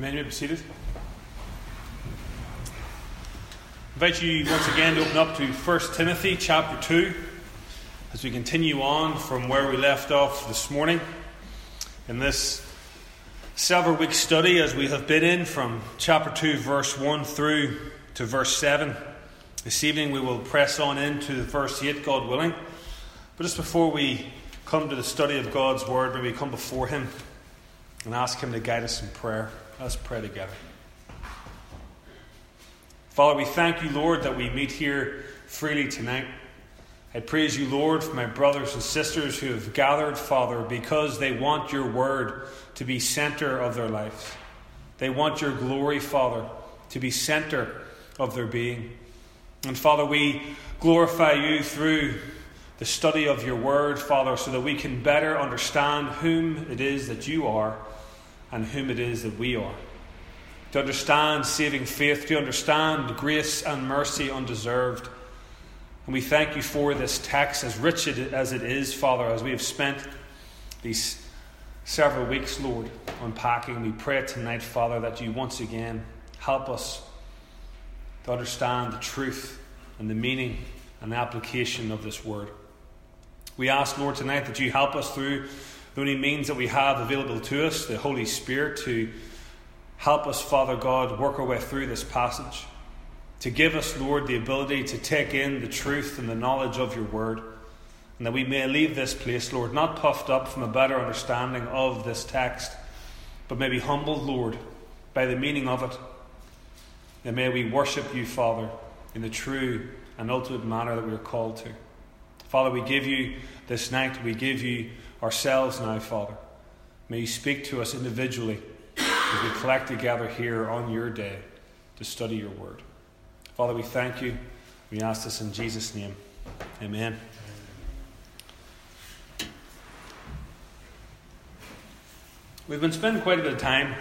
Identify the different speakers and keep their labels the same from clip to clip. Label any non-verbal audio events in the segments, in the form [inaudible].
Speaker 1: Amen. You may be seated. I invite you once again to open up to 1 Timothy chapter 2 as we continue on from where we left off this morning in this several week study as we have been in from chapter 2, verse 1 through to verse 7. This evening we will press on into verse 8, God willing. But just before we come to the study of God's Word, may we come before Him and ask Him to guide us in prayer. Let's pray together. Father, we thank you, Lord, that we meet here freely tonight. I praise you, Lord, for my brothers and sisters who have gathered, Father, because they want your word to be center of their lives. They want your glory, Father, to be center of their being. And Father, we glorify you through the study of your word, Father, so that we can better understand whom it is that you are and whom it is that we are. To understand saving faith, to understand grace and mercy undeserved. And we thank you for this text, as rich as it is, Father, as we have spent these several weeks, Lord, unpacking. We pray tonight, Father, that you once again help us to understand the truth and the meaning and the application of this word. We ask, Lord, tonight that you help us through the only means that we have available to us, the Holy Spirit, to help us, Father God, work our way through this passage. To give us, Lord, the ability to take in the truth and the knowledge of your word. And that we may leave this place, Lord, not puffed up from a better understanding of this text, but maybe humbled, Lord, by the meaning of it. And may we worship you, Father, in the true and ultimate manner that we are called to. Father, we give you this night, we give you ourselves now, Father. May you speak to us individually as we collect together here on your day to study your word. Father, we thank you. We ask this in Jesus' name. Amen. We've been spending quite a bit of time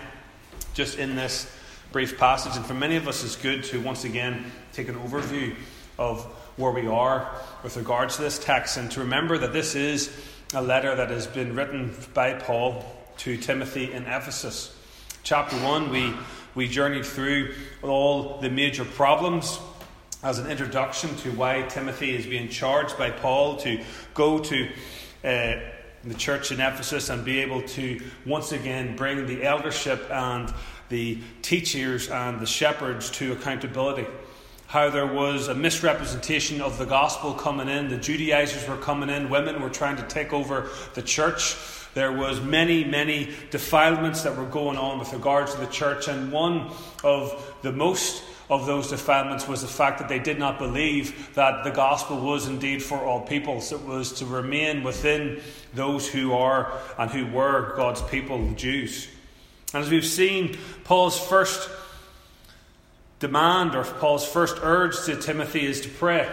Speaker 1: just in this brief passage, and for many of us, it's good to once again take an overview of where we are with regards to this text and to remember that this is a letter that has been written by Paul to Timothy in Ephesus. Chapter 1, we, we journeyed through all the major problems as an introduction to why Timothy is being charged by Paul to go to uh, the church in Ephesus and be able to once again bring the eldership and the teachers and the shepherds to accountability how there was a misrepresentation of the gospel coming in. The Judaizers were coming in. Women were trying to take over the church. There was many, many defilements that were going on with regards to the church, and one of the most of those defilements was the fact that they did not believe that the gospel was indeed for all peoples. It was to remain within those who are and who were God's people, the Jews. And as we've seen, Paul's first demand or Paul's first urge to Timothy is to pray.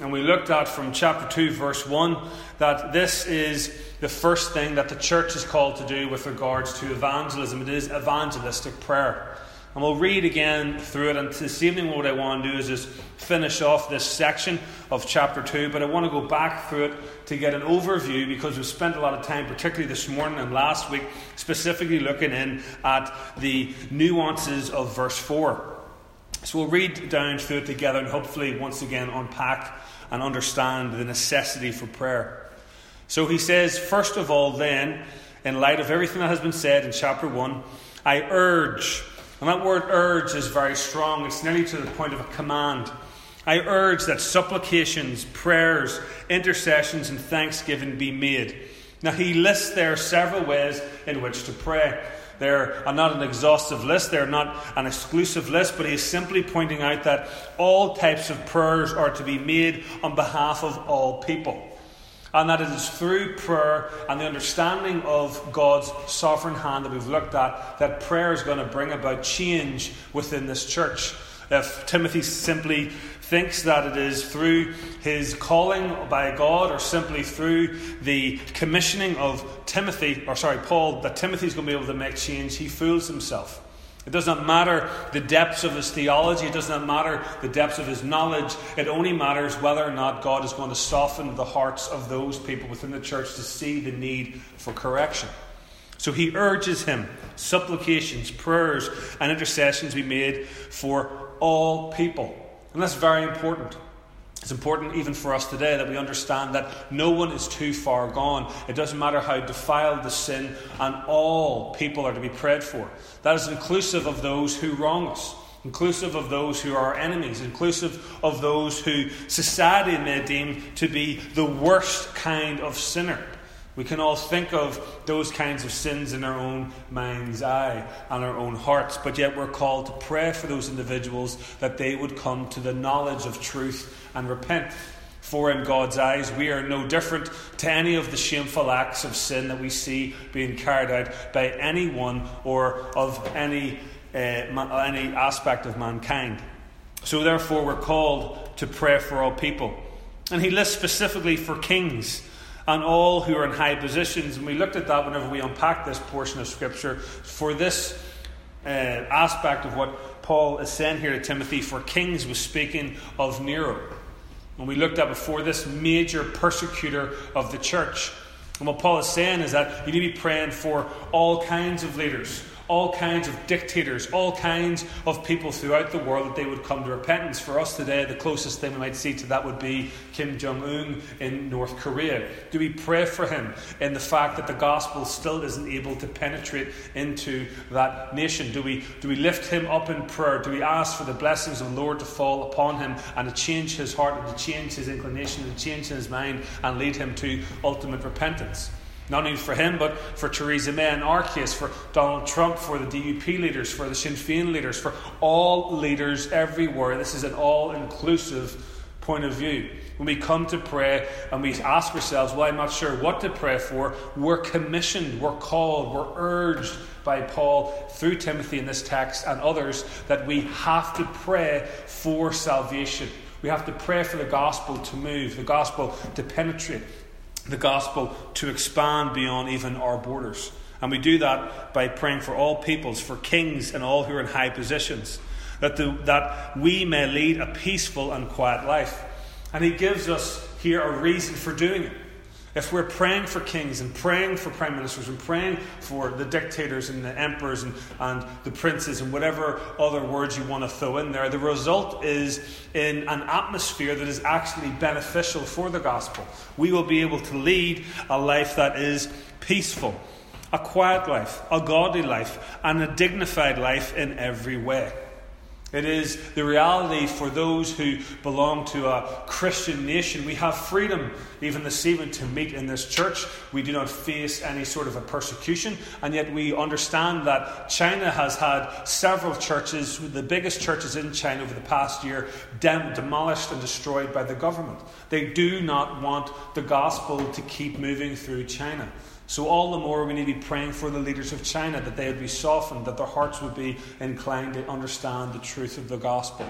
Speaker 1: And we looked at from chapter 2, verse 1, that this is the first thing that the church is called to do with regards to evangelism. It is evangelistic prayer. And we'll read again through it. And this evening, what I want to do is just finish off this section of chapter 2. But I want to go back through it to get an overview because we've spent a lot of time, particularly this morning and last week, specifically looking in at the nuances of verse 4. So we'll read down through it together and hopefully once again unpack and understand the necessity for prayer. So he says, first of all, then, in light of everything that has been said in chapter 1, I urge, and that word urge is very strong, it's nearly to the point of a command. I urge that supplications, prayers, intercessions, and thanksgiving be made. Now, he lists there several ways in which to pray. They're not an exhaustive list, they're not an exclusive list, but he's simply pointing out that all types of prayers are to be made on behalf of all people. And that it is through prayer and the understanding of God's sovereign hand that we've looked at that prayer is going to bring about change within this church. If Timothy simply thinks that it is through his calling by God or simply through the commissioning of Timothy, or sorry, Paul, that Timothy's going to be able to make change, he fools himself. It does not matter the depths of his theology, it does not matter the depths of his knowledge. It only matters whether or not God is going to soften the hearts of those people within the church to see the need for correction. So he urges him supplications, prayers, and intercessions be made for all people. And that's very important. It's important even for us today that we understand that no one is too far gone. It doesn't matter how defiled the sin, and all people are to be prayed for. That is inclusive of those who wrong us, inclusive of those who are our enemies, inclusive of those who society may deem to be the worst kind of sinner. We can all think of those kinds of sins in our own mind's eye and our own hearts, but yet we're called to pray for those individuals that they would come to the knowledge of truth and repent. For in God's eyes, we are no different to any of the shameful acts of sin that we see being carried out by anyone or of any, uh, any aspect of mankind. So, therefore, we're called to pray for all people. And he lists specifically for kings and all who are in high positions. And we looked at that whenever we unpacked this portion of Scripture. For this uh, aspect of what Paul is saying here to Timothy, for kings was speaking of Nero. And we looked at before this major persecutor of the church. And what Paul is saying is that you need to be praying for all kinds of leaders, all kinds of dictators, all kinds of people throughout the world that they would come to repentance. For us today, the closest thing we might see to that would be Kim Jong un in North Korea. Do we pray for him in the fact that the gospel still isn't able to penetrate into that nation? Do we, do we lift him up in prayer? Do we ask for the blessings of the Lord to fall upon him and to change his heart and to change his inclination, and to change his mind and lead him to ultimate repentance? Not only for him, but for Theresa May in our case, for Donald Trump, for the DUP leaders, for the Sinn Féin leaders, for all leaders everywhere. This is an all inclusive point of view. When we come to pray and we ask ourselves, well, I'm not sure what to pray for, we're commissioned, we're called, we're urged by Paul through Timothy in this text and others that we have to pray for salvation. We have to pray for the gospel to move, the gospel to penetrate, the gospel to expand beyond even our borders. And we do that by praying for all peoples, for kings and all who are in high positions, that, the, that we may lead a peaceful and quiet life. And he gives us here a reason for doing it. If we're praying for kings and praying for prime ministers and praying for the dictators and the emperors and, and the princes and whatever other words you want to throw in there, the result is in an atmosphere that is actually beneficial for the gospel. We will be able to lead a life that is peaceful, a quiet life, a godly life, and a dignified life in every way. It is the reality for those who belong to a Christian nation. We have freedom, even this evening, to meet in this church. We do not face any sort of a persecution, and yet we understand that China has had several churches, the biggest churches in China over the past year, dem- demolished and destroyed by the government. They do not want the gospel to keep moving through China. So, all the more we need to be praying for the leaders of China that they would be softened, that their hearts would be inclined to understand the truth of the gospel.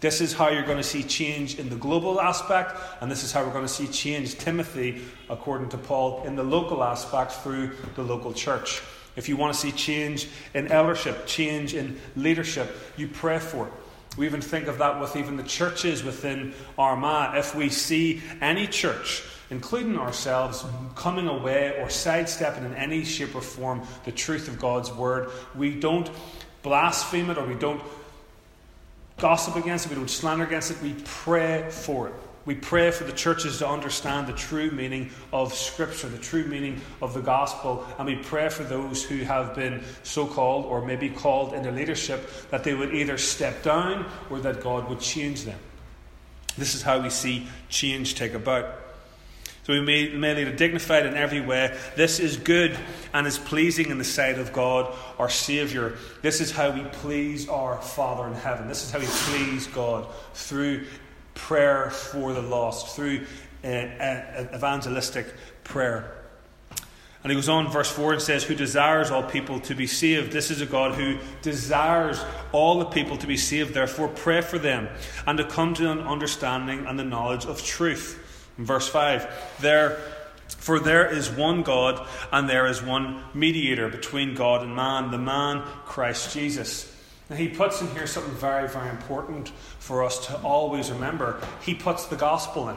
Speaker 1: This is how you're going to see change in the global aspect, and this is how we're going to see change, Timothy, according to Paul, in the local aspect through the local church. If you want to see change in eldership, change in leadership, you pray for it. We even think of that with even the churches within Armagh. If we see any church including ourselves, coming away or sidestepping in any shape or form the truth of God's word. We don't blaspheme it or we don't gossip against it, we don't slander against it, we pray for it. We pray for the churches to understand the true meaning of Scripture, the true meaning of the gospel, and we pray for those who have been so called or maybe called into leadership that they would either step down or that God would change them. This is how we see change take about. So we may, lead dignified in every way. This is good and is pleasing in the sight of God, our Saviour. This is how we please our Father in heaven. This is how we please God through prayer for the lost, through uh, uh, evangelistic prayer. And he goes on, verse 4, and says, Who desires all people to be saved. This is a God who desires all the people to be saved. Therefore, pray for them and to come to an understanding and the knowledge of truth. Verse 5, there for there is one God, and there is one mediator between God and man, the man Christ Jesus. Now, he puts in here something very, very important for us to always remember. He puts the gospel in.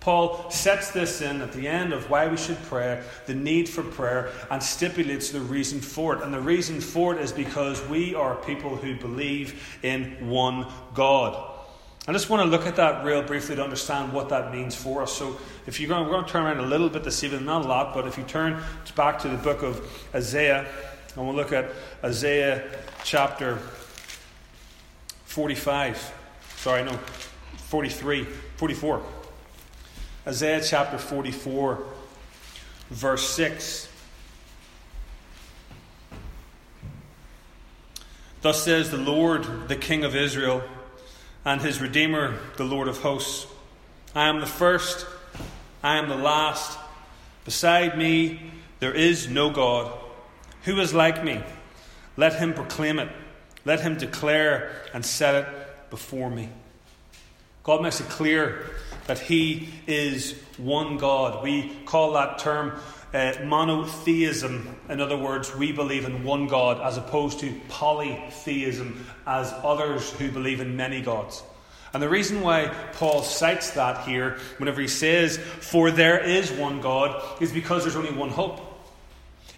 Speaker 1: Paul sets this in at the end of why we should pray, the need for prayer, and stipulates the reason for it. And the reason for it is because we are people who believe in one God. I just want to look at that real briefly to understand what that means for us. So, if you're going, we're going to turn around a little bit this evening, not a lot, but if you turn back to the book of Isaiah, and we'll look at Isaiah chapter 45. Sorry, no, 43, 44. Isaiah chapter 44, verse 6. Thus says the Lord, the King of Israel, and his Redeemer, the Lord of hosts I am the first, I am the last. Beside me, there is no God. Who is like me? Let him proclaim it. Let him declare and set it before me. God makes it clear that He is one God. We call that term uh, monotheism. In other words, we believe in one God as opposed to polytheism as others who believe in many gods. And the reason why Paul cites that here, whenever he says, For there is one God, is because there's only one hope.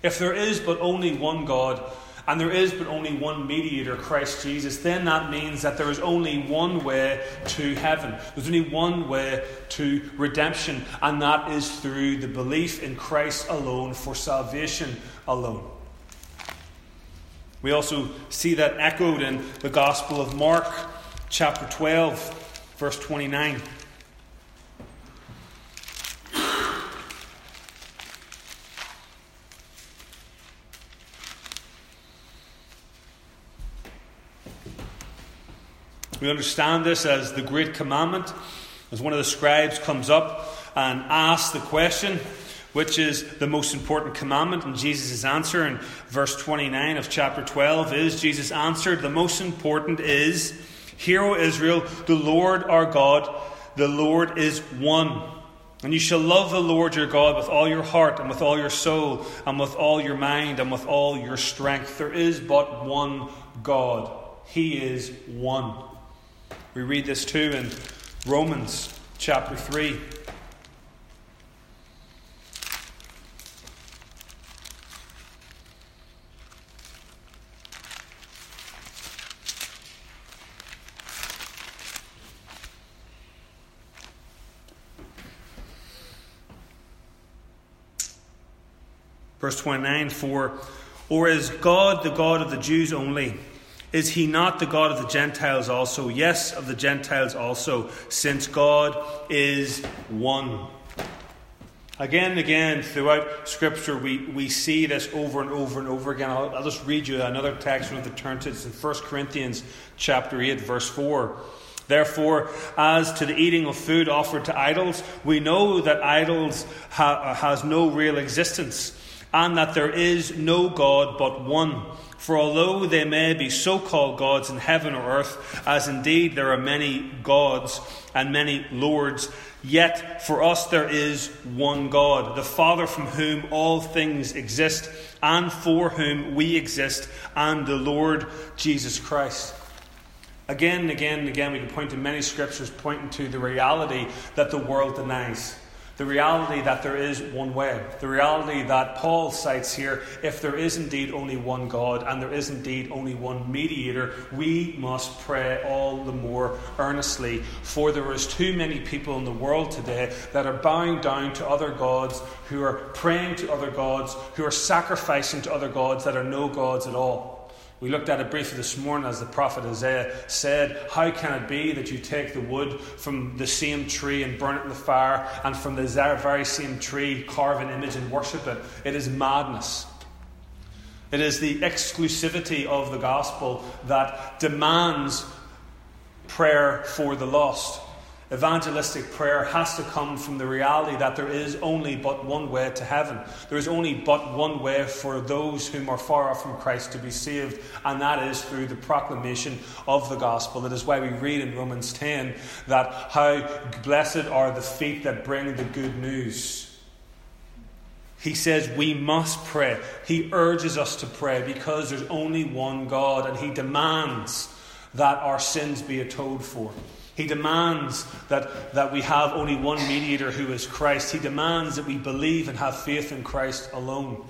Speaker 1: If there is but only one God, and there is but only one mediator, Christ Jesus, then that means that there is only one way to heaven. There's only one way to redemption, and that is through the belief in Christ alone for salvation alone. We also see that echoed in the Gospel of Mark, chapter 12, verse 29. We understand this as the Great Commandment, as one of the scribes comes up and asks the question, which is the most important commandment? And Jesus' answer in verse 29 of chapter 12 is Jesus answered, The most important is, Hear, O Israel, the Lord our God, the Lord is one. And you shall love the Lord your God with all your heart, and with all your soul, and with all your mind, and with all your strength. There is but one God. He is one. We read this too in Romans chapter 3. Verse 29 For, or is God the God of the Jews only? Is he not the God of the Gentiles also? Yes, of the Gentiles also, since God is one. Again and again throughout Scripture, we, we see this over and over and over again. I'll, I'll just read you another text from the turn to it's in 1 Corinthians chapter 8, verse 4. Therefore, as to the eating of food offered to idols, we know that idols ha- has no real existence, and that there is no God but one. For although there may be so called gods in heaven or earth, as indeed there are many gods and many lords, yet for us there is one God, the Father from whom all things exist, and for whom we exist, and the Lord Jesus Christ. Again and again and again, we can point to many scriptures pointing to the reality that the world denies. The reality that there is one way. The reality that Paul cites here if there is indeed only one God and there is indeed only one mediator, we must pray all the more earnestly. For there is too many people in the world today that are bowing down to other gods, who are praying to other gods, who are sacrificing to other gods that are no gods at all. We looked at it briefly this morning as the prophet Isaiah said, How can it be that you take the wood from the same tree and burn it in the fire, and from the very same tree carve an image and worship it? It is madness. It is the exclusivity of the gospel that demands prayer for the lost evangelistic prayer has to come from the reality that there is only but one way to heaven. There is only but one way for those whom are far off from Christ to be saved, and that is through the proclamation of the gospel. That is why we read in Romans 10 that how blessed are the feet that bring the good news. He says we must pray. He urges us to pray because there's only one God, and He demands that our sins be atoned for. He demands that, that we have only one mediator who is Christ. He demands that we believe and have faith in Christ alone.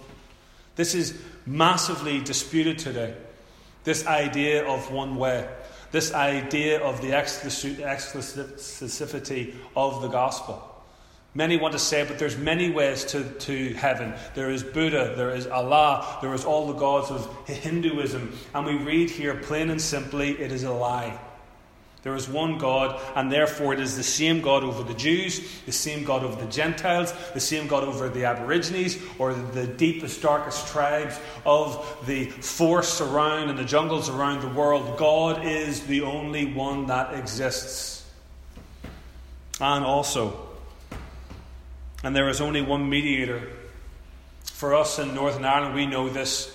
Speaker 1: This is massively disputed today. This idea of one way, this idea of the exclusivity of the gospel. Many want to say, but there's many ways to, to heaven. There is Buddha, there is Allah, there is all the gods of Hinduism. And we read here plain and simply, it is a lie. There is one God, and therefore it is the same God over the Jews, the same God over the Gentiles, the same God over the Aborigines, or the deepest, darkest tribes of the forests around and the jungles around the world. God is the only one that exists. And also, and there is only one mediator. For us in Northern Ireland, we know this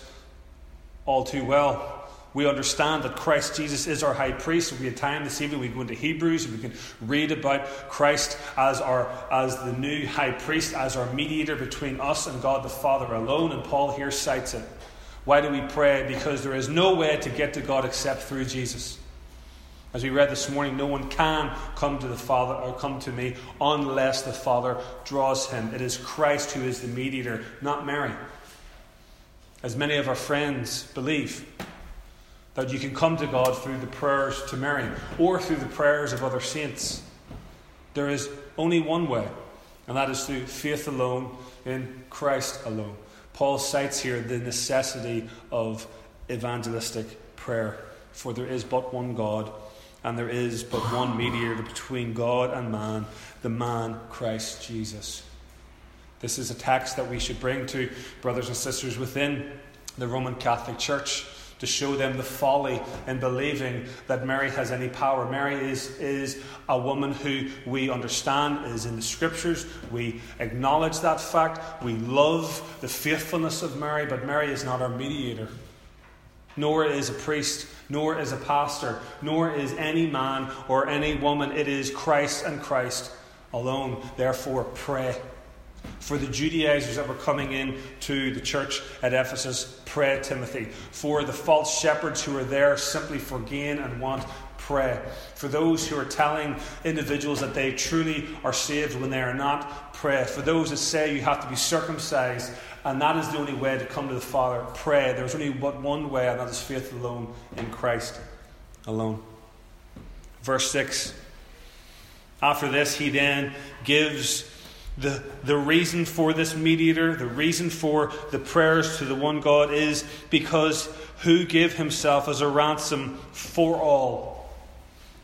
Speaker 1: all too well. We understand that Christ Jesus is our high priest. We had time this evening, we go into Hebrews and we can read about Christ as our as the new high priest, as our mediator between us and God the Father alone. And Paul here cites it. Why do we pray? Because there is no way to get to God except through Jesus. As we read this morning, no one can come to the Father or come to me unless the Father draws him. It is Christ who is the mediator, not Mary. As many of our friends believe that you can come to God through the prayers to Mary or through the prayers of other saints. There is only one way, and that is through faith alone in Christ alone. Paul cites here the necessity of evangelistic prayer, for there is but one God and there is but one mediator between God and man, the man Christ Jesus. This is a text that we should bring to brothers and sisters within the Roman Catholic Church to show them the folly in believing that Mary has any power. Mary is, is a woman who we understand is in the scriptures. We acknowledge that fact. We love the faithfulness of Mary, but Mary is not our mediator, nor is a priest nor is a pastor, nor is any man or any woman. It is Christ and Christ alone. Therefore, pray. For the Judaizers that were coming in to the church at Ephesus, pray, Timothy. For the false shepherds who are there simply for gain and want, pray. For those who are telling individuals that they truly are saved when they are not, pray. For those that say you have to be circumcised and that is the only way to come to the Father. Pray. There's only but one way, and that is faith alone in Christ alone. Verse 6. After this, he then gives the, the reason for this mediator, the reason for the prayers to the one God is because who gave himself as a ransom for all.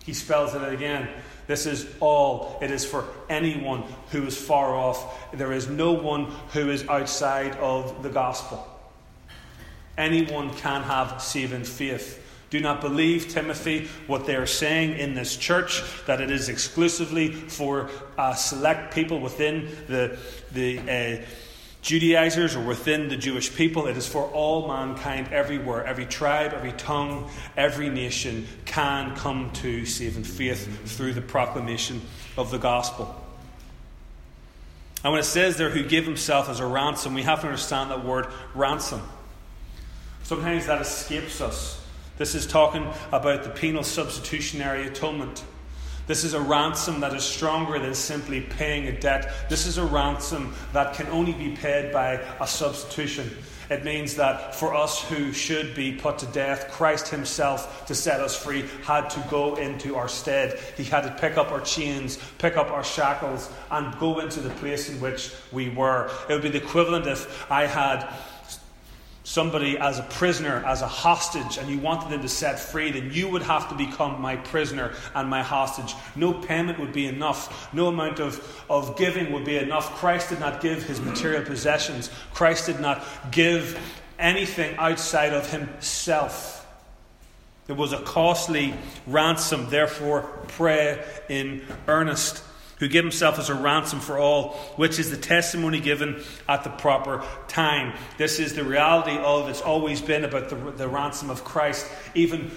Speaker 1: He spells it again. This is all. It is for anyone who is far off. There is no one who is outside of the gospel. Anyone can have saving faith. Do not believe, Timothy, what they are saying in this church, that it is exclusively for uh, select people within the, the uh, Judaizers or within the Jewish people. It is for all mankind everywhere. Every tribe, every tongue, every nation can come to saving faith through the proclamation of the gospel. And when it says there, who gave himself as a ransom, we have to understand that word ransom. Sometimes that escapes us. This is talking about the penal substitutionary atonement. This is a ransom that is stronger than simply paying a debt. This is a ransom that can only be paid by a substitution. It means that for us who should be put to death, Christ Himself, to set us free, had to go into our stead. He had to pick up our chains, pick up our shackles, and go into the place in which we were. It would be the equivalent if I had somebody as a prisoner, as a hostage, and you wanted them to set free, then you would have to become my prisoner and my hostage. No payment would be enough. No amount of, of giving would be enough. Christ did not give his material possessions, Christ did not give anything outside of himself. It was a costly ransom, therefore, pray in earnest who gave himself as a ransom for all, which is the testimony given at the proper time. This is the reality of it's always been about the, the ransom of Christ, even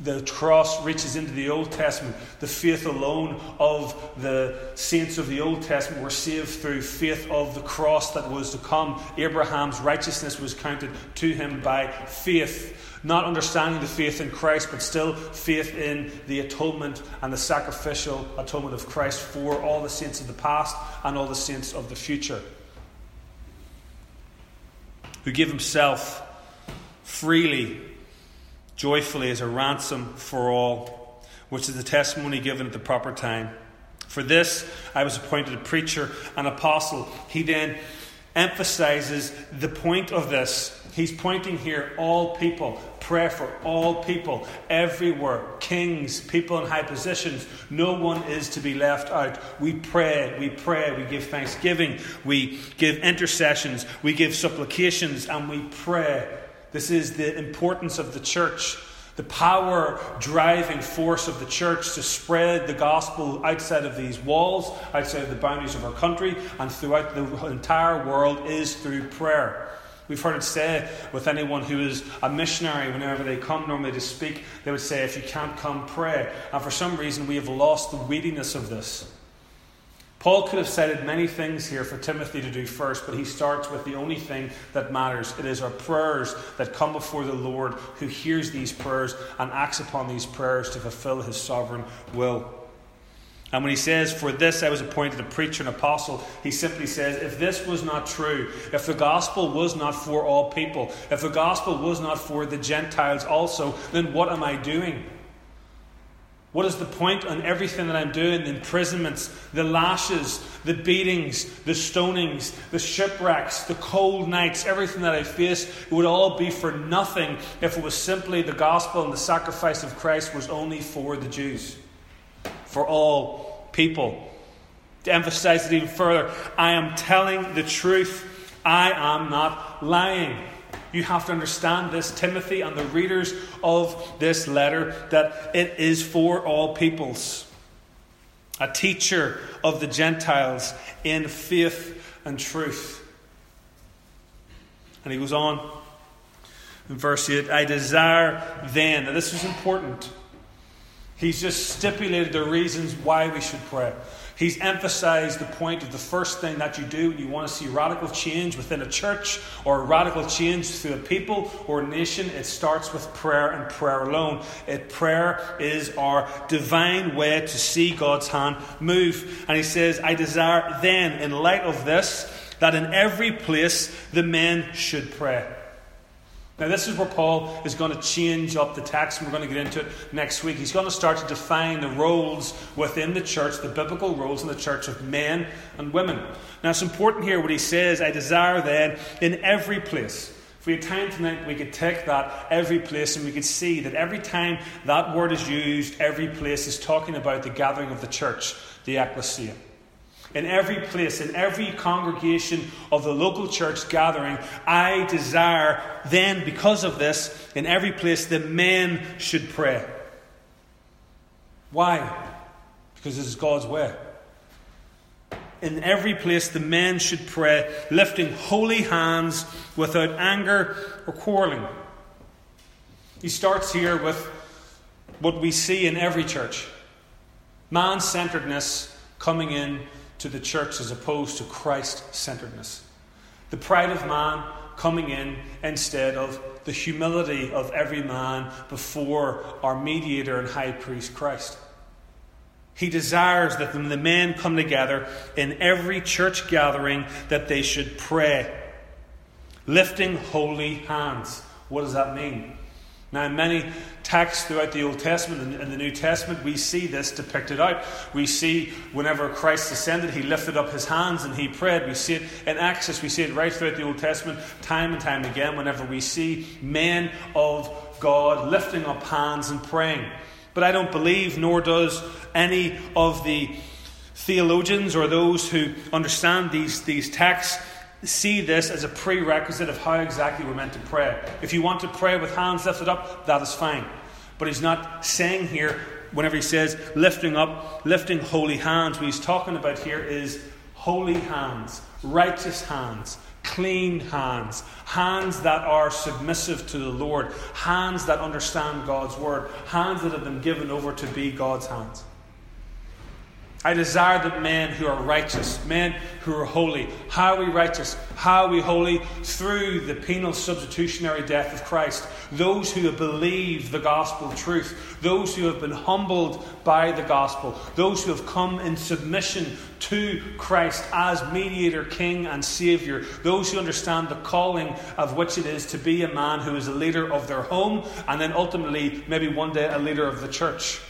Speaker 1: the cross reaches into the Old Testament. The faith alone of the saints of the Old Testament were saved through faith of the cross that was to come. Abraham's righteousness was counted to him by faith. Not understanding the faith in Christ, but still faith in the atonement and the sacrificial atonement of Christ for all the saints of the past and all the saints of the future. Who gave himself freely joyfully as a ransom for all, which is the testimony given at the proper time. For this I was appointed a preacher, an apostle. He then emphasizes the point of this. He's pointing here all people, prayer for all people, everywhere, kings, people in high positions. No one is to be left out. We pray, we pray, we give thanksgiving, we give intercessions, we give supplications, and we pray this is the importance of the church, the power driving force of the church to spread the gospel outside of these walls, outside of the boundaries of our country, and throughout the entire world is through prayer. We've heard it said with anyone who is a missionary, whenever they come normally to speak, they would say, If you can't come, pray. And for some reason, we have lost the weightiness of this. Paul could have cited many things here for Timothy to do first, but he starts with the only thing that matters. It is our prayers that come before the Lord, who hears these prayers and acts upon these prayers to fulfill his sovereign will. And when he says, For this I was appointed a preacher and apostle, he simply says, If this was not true, if the gospel was not for all people, if the gospel was not for the Gentiles also, then what am I doing? What is the point on everything that I'm doing? The imprisonments, the lashes, the beatings, the stonings, the shipwrecks, the cold nights, everything that I face, it would all be for nothing if it was simply the gospel and the sacrifice of Christ was only for the Jews, for all people. To emphasize it even further, I am telling the truth. I am not lying. You have to understand this, Timothy, and the readers of this letter, that it is for all peoples. A teacher of the Gentiles in faith and truth. And he goes on in verse 8 I desire then, now this is important. He's just stipulated the reasons why we should pray. He's emphasized the point of the first thing that you do when you want to see radical change within a church or radical change through a people or a nation. It starts with prayer and prayer alone. It, prayer is our divine way to see God's hand move. And he says, I desire then, in light of this, that in every place the men should pray. Now, this is where Paul is going to change up the text, and we're going to get into it next week. He's going to start to define the roles within the church, the biblical roles in the church of men and women. Now, it's important here what he says I desire then in every place. If we had time tonight, we could take that every place and we could see that every time that word is used, every place is talking about the gathering of the church, the ecclesia in every place, in every congregation of the local church gathering, I desire then, because of this, in every place, the men should pray. Why? Because this is God's way. In every place, the men should pray, lifting holy hands without anger or quarreling. He starts here with what we see in every church man centeredness coming in to the church as opposed to Christ centeredness. The pride of man coming in instead of the humility of every man before our mediator and high priest Christ. He desires that when the men come together in every church gathering that they should pray, lifting holy hands. What does that mean? Now, many texts throughout the Old Testament and the New Testament, we see this depicted out. We see whenever Christ ascended, he lifted up his hands and he prayed. We see it in Exodus, we see it right throughout the Old Testament, time and time again, whenever we see men of God lifting up hands and praying. But I don't believe, nor does any of the theologians or those who understand these, these texts see this as a prerequisite of how exactly we're meant to pray. If you want to pray with hands lifted up, that is fine. But he's not saying here, whenever he says lifting up, lifting holy hands, what he's talking about here is holy hands, righteous hands, clean hands, hands that are submissive to the Lord, hands that understand God's word, hands that have been given over to be God's hands. I desire that men who are righteous, men who are holy, how are we righteous? How are we holy? Through the penal substitutionary death of Christ. Those who have believed the gospel truth, those who have been humbled by the gospel, those who have come in submission to Christ as mediator, king, and savior, those who understand the calling of which it is to be a man who is a leader of their home and then ultimately, maybe one day, a leader of the church.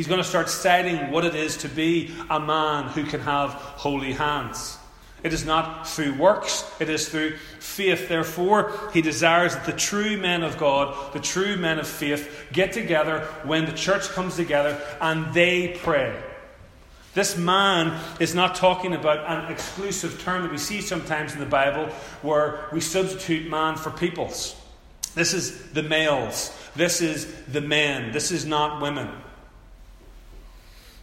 Speaker 1: He's going to start citing what it is to be a man who can have holy hands. It is not through works, it is through faith. Therefore, he desires that the true men of God, the true men of faith, get together when the church comes together and they pray. This man is not talking about an exclusive term that we see sometimes in the Bible where we substitute man for peoples. This is the males. This is the men. This is not women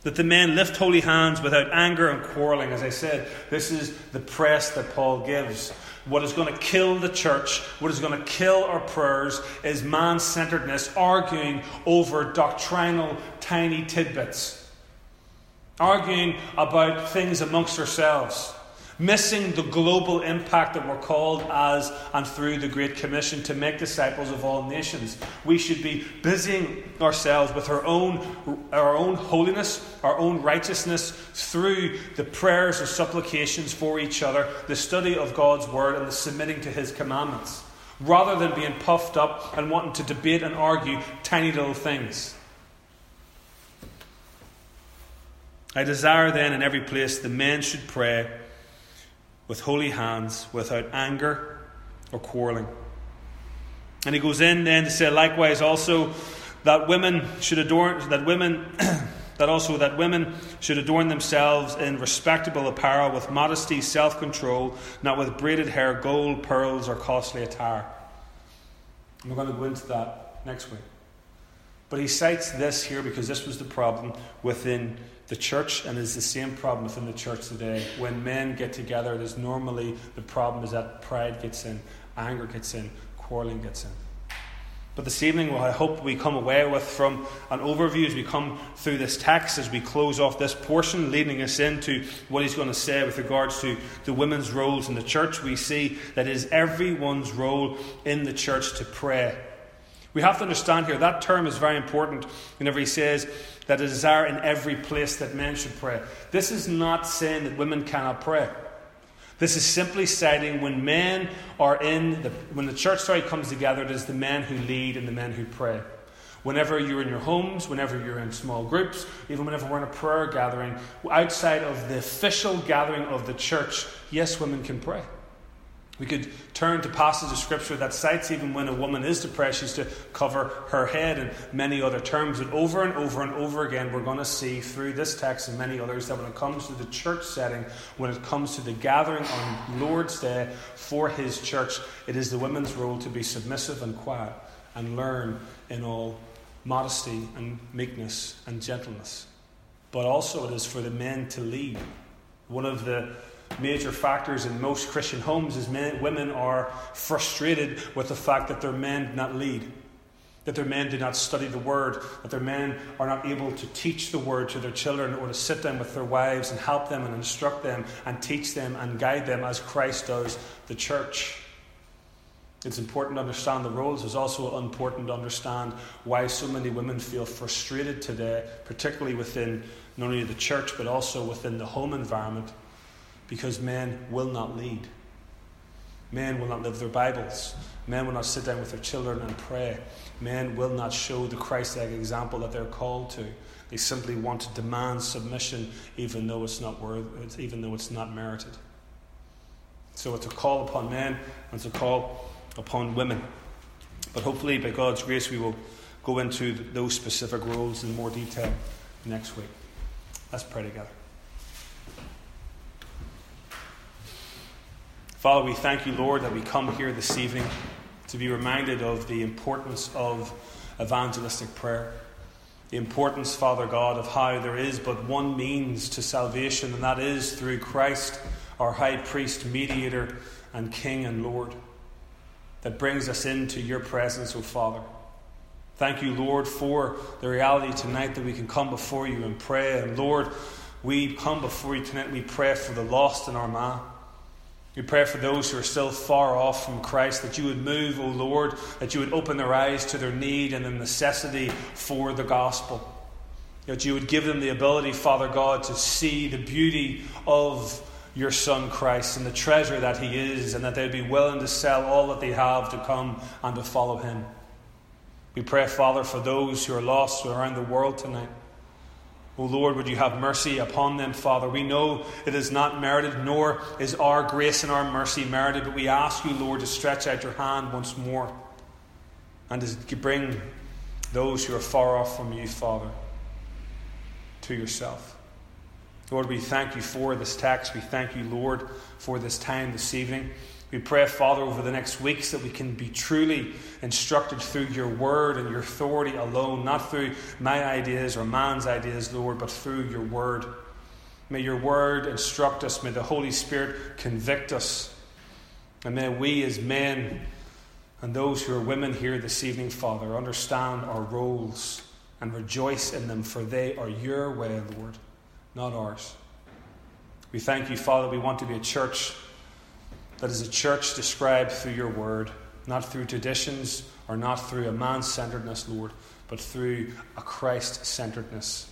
Speaker 1: that the men lift holy hands without anger and quarreling. As I said, this is the press that Paul gives. What is going to kill the church, what is going to kill our prayers, is man centeredness, arguing over doctrinal tiny tidbits, arguing about things amongst ourselves missing the global impact that we're called as and through the Great Commission to make disciples of all nations. We should be busying ourselves with our own, our own holiness, our own righteousness through the prayers or supplications for each other, the study of God's Word, and the submitting to His commandments, rather than being puffed up and wanting to debate and argue tiny little things. I desire then in every place the men should pray with holy hands, without anger or quarreling. And he goes in then to say, likewise, also that women should adorn that women [clears throat] that also that women should adorn themselves in respectable apparel with modesty, self-control, not with braided hair, gold, pearls, or costly attire. And we're going to go into that next week. But he cites this here because this was the problem within the church and is the same problem within the church today. When men get together, there's normally the problem is that pride gets in, anger gets in, quarreling gets in. But this evening, what I hope we come away with from an overview as we come through this text, as we close off this portion, leading us into what he's going to say with regards to the women's roles in the church, we see that it is everyone's role in the church to pray. We have to understand here that term is very important whenever he says that a desire in every place that men should pray. This is not saying that women cannot pray. This is simply citing when men are in the when the church story comes together, it is the men who lead and the men who pray. Whenever you're in your homes, whenever you're in small groups, even whenever we're in a prayer gathering, outside of the official gathering of the church, yes, women can pray. We could turn to passages of scripture that cites even when a woman is depressed, she's to cover her head and many other terms. But over and over and over again, we're going to see through this text and many others that when it comes to the church setting, when it comes to the gathering on Lord's Day for His church, it is the women's role to be submissive and quiet and learn in all modesty and meekness and gentleness. But also, it is for the men to lead. One of the major factors in most Christian homes is men, women are frustrated with the fact that their men do not lead, that their men do not study the word, that their men are not able to teach the word to their children or to sit down with their wives and help them and instruct them and teach them and guide them as Christ does the church. It's important to understand the roles. It's also important to understand why so many women feel frustrated today, particularly within not only the church but also within the home environment because men will not lead. Men will not live their Bibles. Men will not sit down with their children and pray. Men will not show the Christ like example that they're called to. They simply want to demand submission even though it's not worth, even though it's not merited. So it's a call upon men and it's a call upon women. But hopefully, by God's grace, we will go into those specific roles in more detail next week. Let's pray together. Father, we thank you, Lord, that we come here this evening to be reminded of the importance of evangelistic prayer. The importance, Father God, of how there is but one means to salvation, and that is through Christ our high priest, mediator, and King and Lord, that brings us into your presence, O Father. Thank you, Lord, for the reality tonight that we can come before you and pray. And Lord, we come before you tonight. We pray for the lost in our Armagh. We pray for those who are still far off from Christ, that you would move, O Lord, that you would open their eyes to their need and the necessity for the gospel. That you would give them the ability, Father God, to see the beauty of your Son Christ and the treasure that He is, and that they'd be willing to sell all that they have to come and to follow Him. We pray, Father, for those who are lost around the world tonight. O Lord, would you have mercy upon them, Father? We know it is not merited, nor is our grace and our mercy merited, but we ask you, Lord, to stretch out your hand once more and to bring those who are far off from you, Father, to yourself. Lord, we thank you for this text. We thank you, Lord, for this time this evening. We pray, Father, over the next weeks that we can be truly instructed through your word and your authority alone, not through my ideas or man's ideas, Lord, but through your word. May your word instruct us. May the Holy Spirit convict us. And may we, as men and those who are women here this evening, Father, understand our roles and rejoice in them, for they are your way, Lord, not ours. We thank you, Father. We want to be a church that is a church described through your word, not through traditions or not through a man centeredness, Lord, but through a Christ centeredness.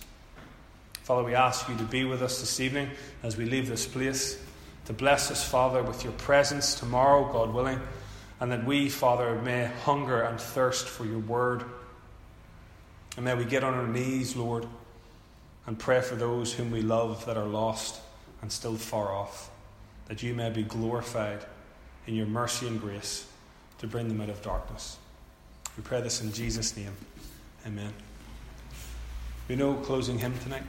Speaker 1: Father, we ask you to be with us this evening as we leave this place, to bless us, Father, with your presence tomorrow, God willing, and that we, Father, may hunger and thirst for your word. And may we get on our knees, Lord, and pray for those whom we love that are lost and still far off that you may be glorified in your mercy and grace to bring them out of darkness. We pray this in Jesus' name. Amen. We know closing hymn tonight.